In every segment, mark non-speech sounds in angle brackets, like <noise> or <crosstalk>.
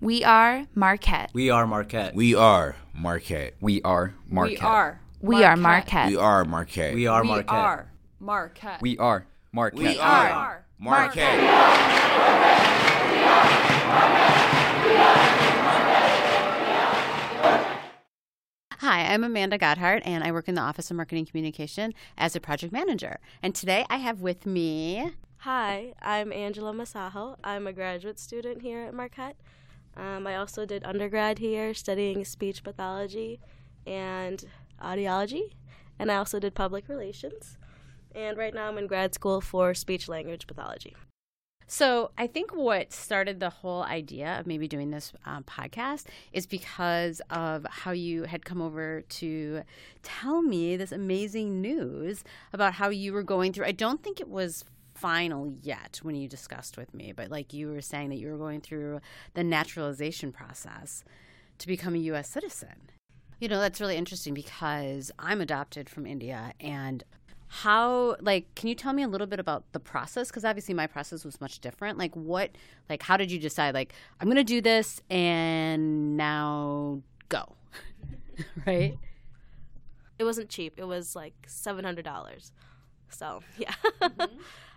We are Marquette. We are Marquette. We are Marquette. We are Marquette. We are. We are Marquette. We are Marquette. We are We Marquette. are Marquette. We are Marquette. We are are Marquette. Hi, I'm Amanda Godhart, and I work in the Office of Marketing Communication as a project manager. And today I have with me. Hi, I'm Angela Masajo. I'm a graduate student here at Marquette. Um, I also did undergrad here studying speech pathology and audiology, and I also did public relations. And right now I'm in grad school for speech language pathology. So, I think what started the whole idea of maybe doing this um, podcast is because of how you had come over to tell me this amazing news about how you were going through. I don't think it was final yet when you discussed with me, but like you were saying that you were going through the naturalization process to become a U.S. citizen. You know, that's really interesting because I'm adopted from India and how like can you tell me a little bit about the process because obviously my process was much different like what like how did you decide like i'm gonna do this and now go <laughs> right It wasn't cheap, it was like $700. So, yeah. Mm-hmm. <laughs>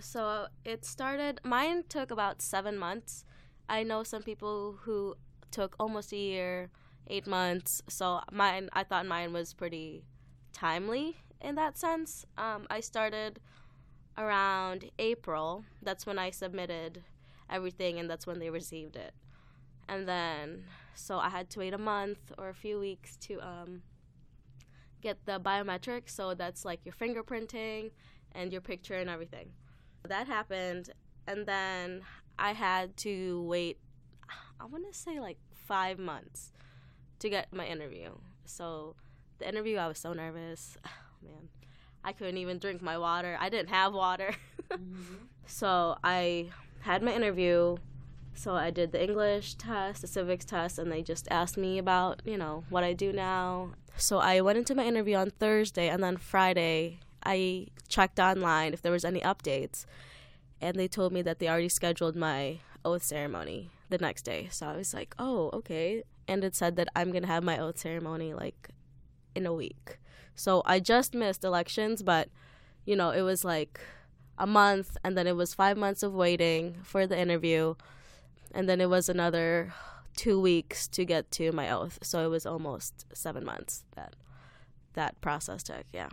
so it started, mine took about seven months. I know some people who took almost a year, eight months. So mine, I thought mine was pretty timely in that sense. Um, I started around April. That's when I submitted everything, and that's when they received it. And then, so I had to wait a month or a few weeks to um, get the biometrics. So that's like your fingerprinting and your picture and everything. That happened, and then I had to wait. I want to say like five months to get my interview. So the interview, I was so nervous. <sighs> Oh, man, I couldn't even drink my water. I didn't have water. <laughs> Mm-hmm. So I had my interview. So I did the English test, the civics test, and they just asked me about, you know, what I do now. So I went into my interview on Thursday, and then Friday I checked online if there was any updates, and they told me that they already scheduled my oath ceremony the next day. So I was like, oh, okay. And it said that I'm gonna have my oath ceremony like in a week. So I just missed elections, but you know, it was like a month and then it was 5 months of waiting for the interview and then it was another 2 weeks to get to my oath. So it was almost 7 months that that process took, yeah.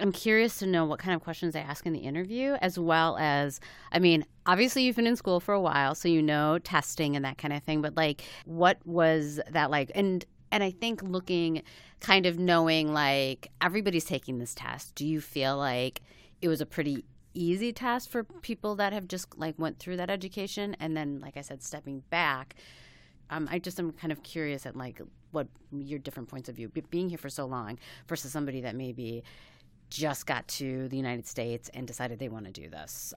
I'm curious to know what kind of questions they ask in the interview as well as i mean obviously you've been in school for a while so you know testing and that kind of thing but like what was that like? And and i think looking kind of knowing like everybody's taking this test do you feel like it was a pretty easy test for people that have just like went through that education? And then like i said stepping back um, I just am kind of curious at like what your different points of view, being here for so long versus somebody that maybe just got to the United States and decided they want to do this.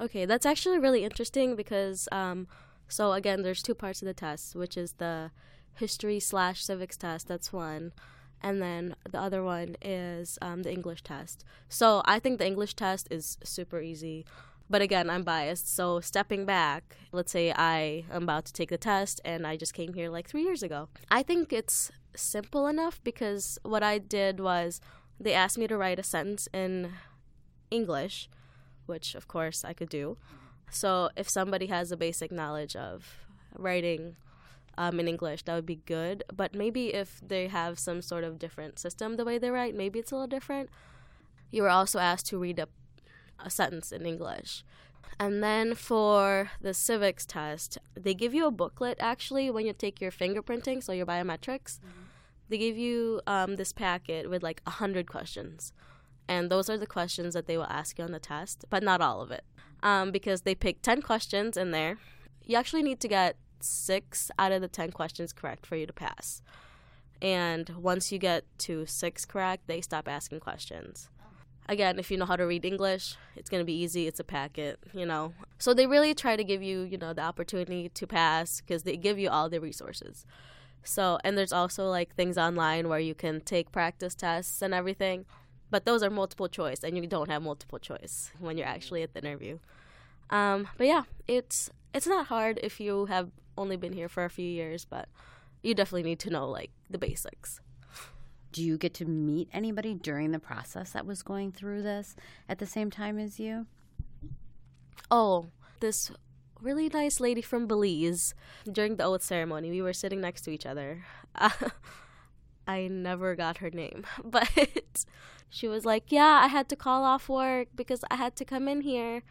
Okay, that's actually really interesting because, um, so again, there's two parts of the test, which is the history slash civics test. That's one, and then the other one is um, the English test. So I think the English test is super easy, but again, I'm biased. So stepping back, let's say I am about to take the test, and I just came here like three years ago. I think it's simple enough because what I did was they asked me to write a sentence in English which of course I could do. So if somebody has a basic knowledge of writing um, in English, that would be good. But maybe if they have some sort of different system the way they write, maybe it's a little different. You were also asked to read a, a sentence in English. And then for the civics test, they give you a booklet actually when you take your fingerprinting, so your biometrics. They give you um, this packet with like a hundred questions and those are the questions that they will ask you on the test, but not all of it, um, because they pick ten questions in there. You actually need to get six out of the ten questions correct for you to pass, and once you get to six correct, they stop asking questions. Again, if you know how to read English, it's going to be easy. It's a packet, you know. So they really try to give you, you know, the opportunity to pass because they give you all the resources. So, and there's also like things online where you can take practice tests and everything but those are multiple choice and you don't have multiple choice when you're actually at the interview um, but yeah it's it's not hard if you have only been here for a few years, but you definitely need to know like the basics. Do you get to meet anybody during the process that was going through this at the same time as you? Oh, this really nice lady from Belize. During the oath ceremony, we were sitting next to each other. <laughs> I never got her name, <laughs> but she was like, Yeah, I had to call off work because I had to come in here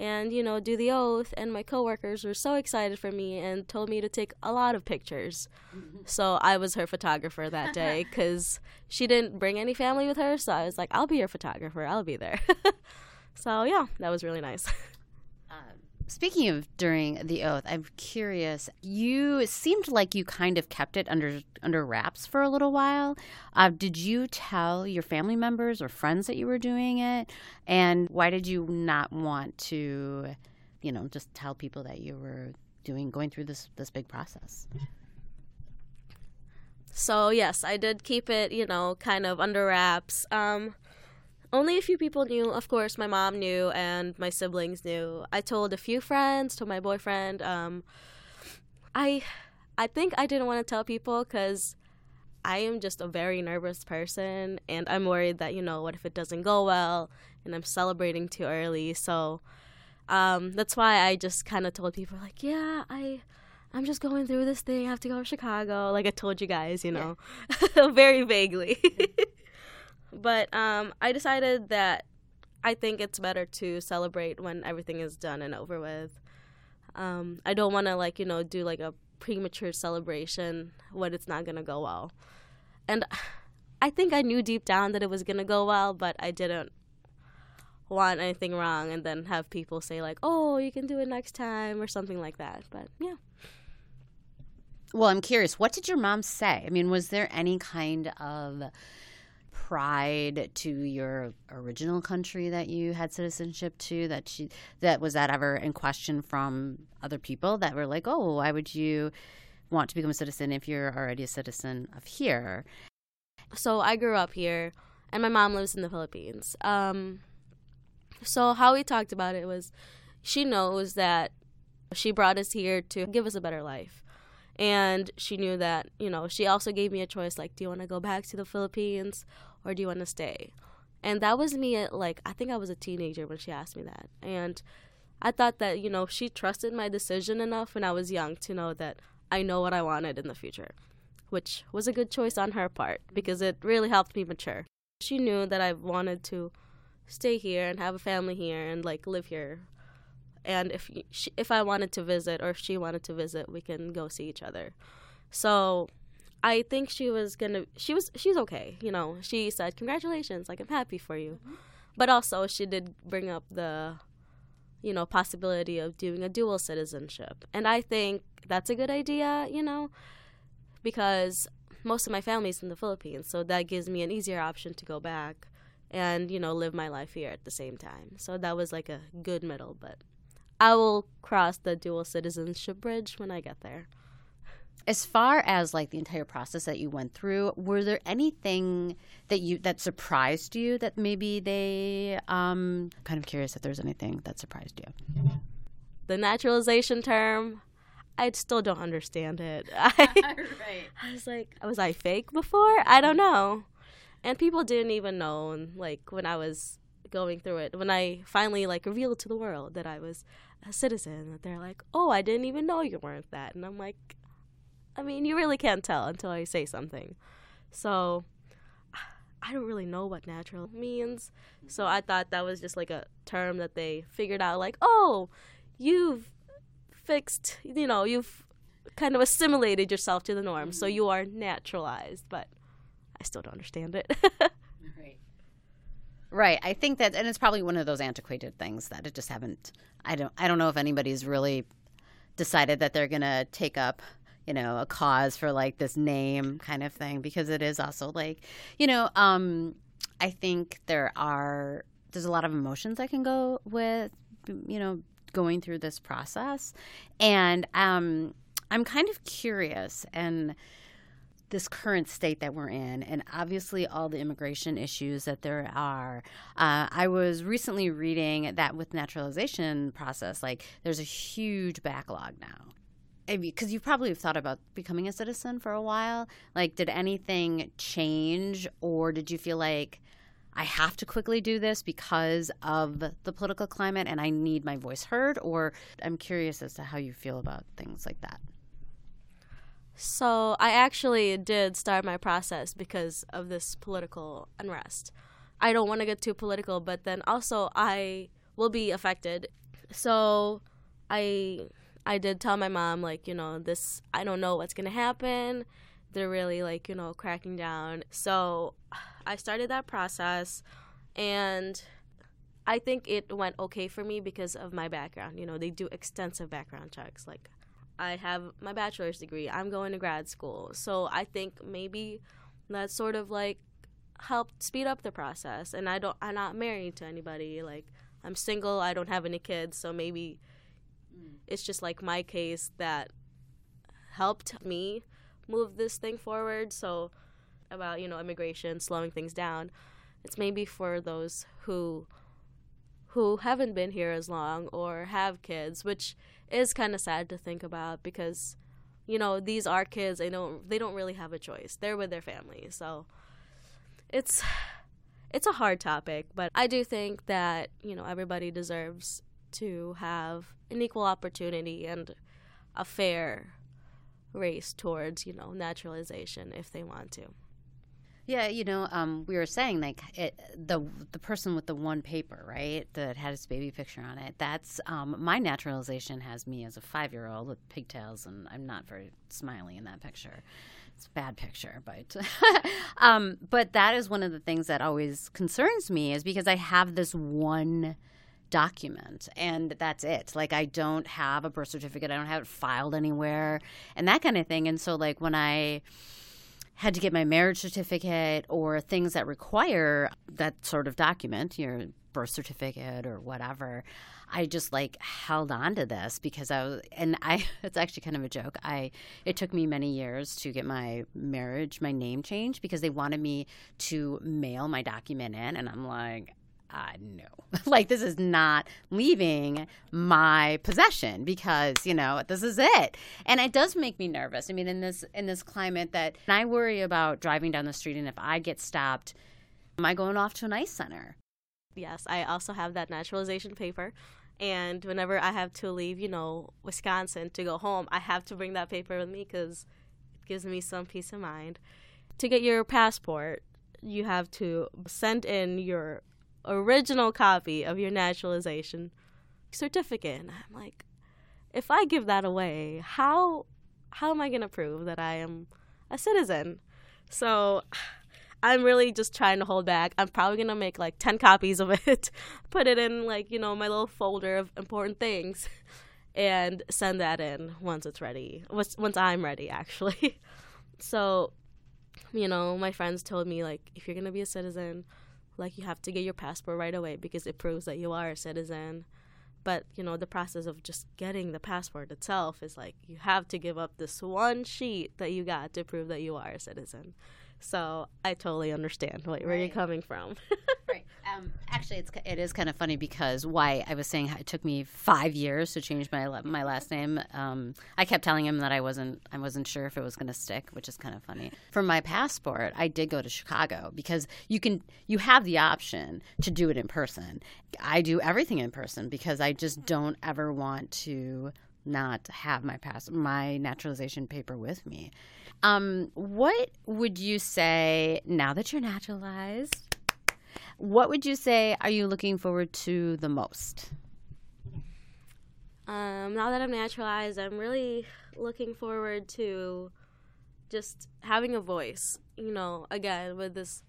and, you know, do the oath. And my coworkers were so excited for me and told me to take a lot of pictures. <laughs> So I was her photographer that day because she didn't bring any family with her. So I was like, I'll be your photographer, I'll be there. so yeah, that was really nice. Speaking of during the oath, I'm curious. You seemed like you kind of kept it under under wraps for a little while. Uh, did you tell your family members or friends that you were doing it? And why did you not want to, you know, just tell people that you were doing going through this this big process? So yes, I did keep it, you know, kind of under wraps. Um, only a few people knew. Of course, my mom knew and my siblings knew. I told a few friends, told my boyfriend. Um, I, I think I didn't want to tell people because I am just a very nervous person, and I'm worried that you know what if it doesn't go well, and I'm celebrating too early. So, um, that's why I just kind of told people like, yeah, I. I'm just going through this thing. I have to go to Chicago. Like I told you guys, you know, yeah. <laughs> very vaguely. <laughs> But um, I decided that I think it's better to celebrate when everything is done and over with. Um, I don't want to like you know do like a premature celebration when it's not gonna go well. And I think I knew deep down that it was gonna go well, but I didn't want anything wrong and then have people say like, "Oh, you can do it next time" or something like that. But yeah. Well, I'm curious. What did your mom say? I mean, was there any kind of pride to your original country that you had citizenship to that she that was that ever in question from other people that were like oh why would you want to become a citizen if you're already a citizen of here? So i grew up here and my mom lives in the philippines. Um, so how we talked about it was she knows that she brought us here to give us a better life. And she knew that you know she also gave me a choice like do you want to go back to the philippines or do you want to stay? And that was me at like i think i was a teenager when she asked me that. And i thought that you know she trusted my decision enough when i was young to know that i know what i wanted in the future which was a good choice on her part because it really helped me mature. She knew that i wanted to stay here and have a family here and like live here. And if she, if I wanted to visit or if she wanted to visit, we can go see each other. So I think she was gonna she was she's okay, you know. She said congratulations, like I'm happy for you. Mm-hmm. But also she did bring up the you know possibility of doing a dual citizenship. And I think that's a good idea, you know, because most of my family's in the Philippines, so that gives me an easier option to go back and you know live my life here at the same time. So that was like a good middle, but I will cross the dual citizenship bridge when I get there. As far as like the entire process that you went through, were there anything that you that surprised you that maybe they um kind of curious if there's anything that surprised you? The naturalization term, I still don't understand it. I, <laughs> <laughs> right. I was like, was I fake before? I don't know. And people didn't even know and like when I was going through it when I finally like revealed to the world that I was a citizen that they're like, "Oh, I didn't even know you weren't that." And I'm like, I mean, you really can't tell until I say something. So, I don't really know what natural means. So I thought that was just like a term that they figured out like, "Oh, you've fixed, you know, you've kind of assimilated yourself to the norm, so you are naturalized." But I still don't understand it. <laughs> Right. Right. I think that, and it's probably one of those antiquated things that it just haven't. I don't. I don't know if anybody's really decided that they're going to take up, you know, a cause for like this name kind of thing because it is also like, you know, um, I think there are there's a lot of emotions that can go with, you know, going through this process, and um, I'm kind of curious and this current state that we're in, and obviously all the immigration issues that there are. Uh, I was recently reading that with naturalization process, like there's a huge backlog now. Because you probably have thought about becoming a citizen for a while. Like, did anything change, or did you feel like I have to quickly do this because of the political climate and I need my voice heard? Or I'm curious as to how you feel about things like that. So I actually did start my process because of this political unrest. I don't want to get too political, but then also I will be affected. So I I did tell my mom like, you know, this I don't know what's going to happen. They're really like, you know, cracking down. So I started that process and I think it went okay for me because of my background. You know, they do extensive background checks like I have my bachelor's degree. I'm going to grad school. So I think maybe that sort of like helped speed up the process. And I don't I'm not married to anybody. Like I'm single, I don't have any kids, so maybe Mm. it's just like my case that helped me move this thing forward. So about, you know, immigration, slowing things down. It's maybe for those who who haven't been here as long or have kids, which is kind of sad to think about because you know these are kids they don't they don't really have a choice they're with their family so it's it's a hard topic but i do think that you know everybody deserves to have an equal opportunity and a fair race towards you know naturalization if they want to yeah, you know, um, we were saying like it, the the person with the one paper, right, that had his baby picture on it. That's um, my naturalization has me as a five year old with pigtails, and I'm not very smiley in that picture. It's a bad picture, but <laughs> um, but that is one of the things that always concerns me is because I have this one document and that's it like i don't have a birth certificate i don't have it filed anywhere and that kind of thing and so like when i had to get my marriage certificate or things that require that sort of document, your birth certificate or whatever. I just like held on to this because I was, and I, <laughs> it's actually kind of a joke. I, it took me many years to get my marriage, my name changed because they wanted me to mail my document in. And I'm like, uh, no, <laughs> like this is not leaving my possession because you know this is it, and it does make me nervous. I mean, in this in this climate, that I worry about driving down the street, and if I get stopped, am I going off to an ice center? Yes, I also have that naturalization paper. And whenever I have to leave, you know, Wisconsin to go home, I have to bring that paper with me because it gives me some peace of mind. To get your passport, you have to send in your original copy of your naturalization certificate. And I'm like, if I give that away, how how am I going to prove that I am a citizen? So I'm really just trying to hold back. I'm probably going to make like 10 copies of it, <laughs> put it in like, you know, my little folder of important things and send that in once it's ready. Once once I'm ready actually. <laughs> so, you know, my friends told me like if you're going to be a citizen, like you have to get your passport right away because it proves that you are a citizen. But you know the process of just getting the passport itself is like you have to give up this one sheet that you got to prove that you are a citizen. So i totally understand where right. you're coming from <laughs> um, actually it's it is kind of funny because why i was saying it took me five years to change my my last name um, i kept telling him that i wasn't i wasn't sure if it was going to stick which is kind of funny. For my passport i did go to chicago because you can you have the option to do it in person. I do everything in person because i just don't ever want to not have my pass my naturalization paper with me. Um, what would you say now that you're naturalized what would you say are you looking forward to the most? Um, now that I'm naturalized, I'm really looking forward to just having a voice. You know, again, with this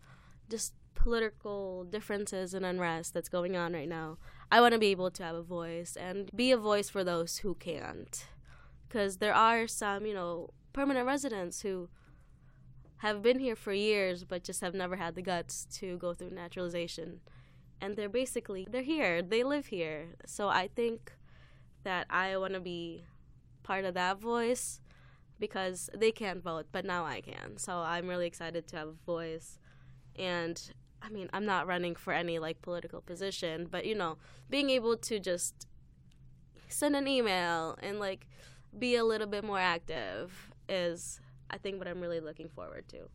just political differences and unrest that's going on right now, I want to be able to have a voice and be a voice for those who can't. Because there are some, you know, permanent residents who have been here for years but just have never had the guts to go through naturalization. And they're basically they're here, they live here. So I think that I want to be part of that voice because they can't vote, but now I can. So I'm really excited to have a voice. And I mean, I'm not running for any like political position, but you know, being able to just send an email and like be a little bit more active is I think what I'm really looking forward to.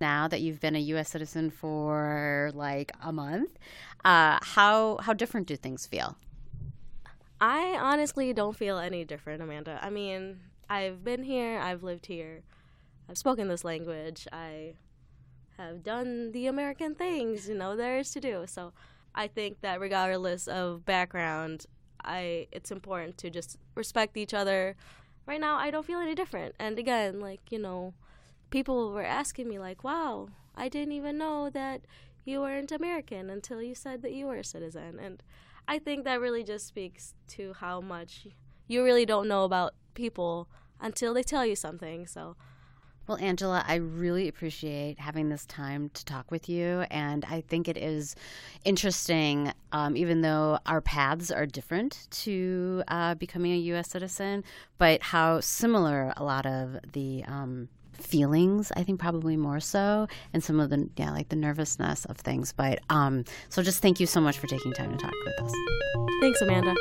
Now that you've been a U.S. citizen for like a month, uh, how how different do things feel? I honestly don't feel any different, Amanda. I mean, I've been here, I've lived here, I've spoken this language, I have done the American things, you know, there is to do. So I think that regardless of background, I it's important to just respect each other. Right now, I don't feel any different. And again, like you know, people were asking me like, "Wow, I didn't even know that you weren't American until you said that you were a citizen." And I think that really just speaks to how much you really don't know about people until they tell you something. So well, Angela, I really appreciate having this time to talk with you. And I think it is interesting, um, even though our paths are different to uh, becoming a U.S. citizen, but how similar a lot of the um, feelings i think probably more so and some of the yeah like the nervousness of things but um so just thank you so much for taking time to talk with us thanks amanda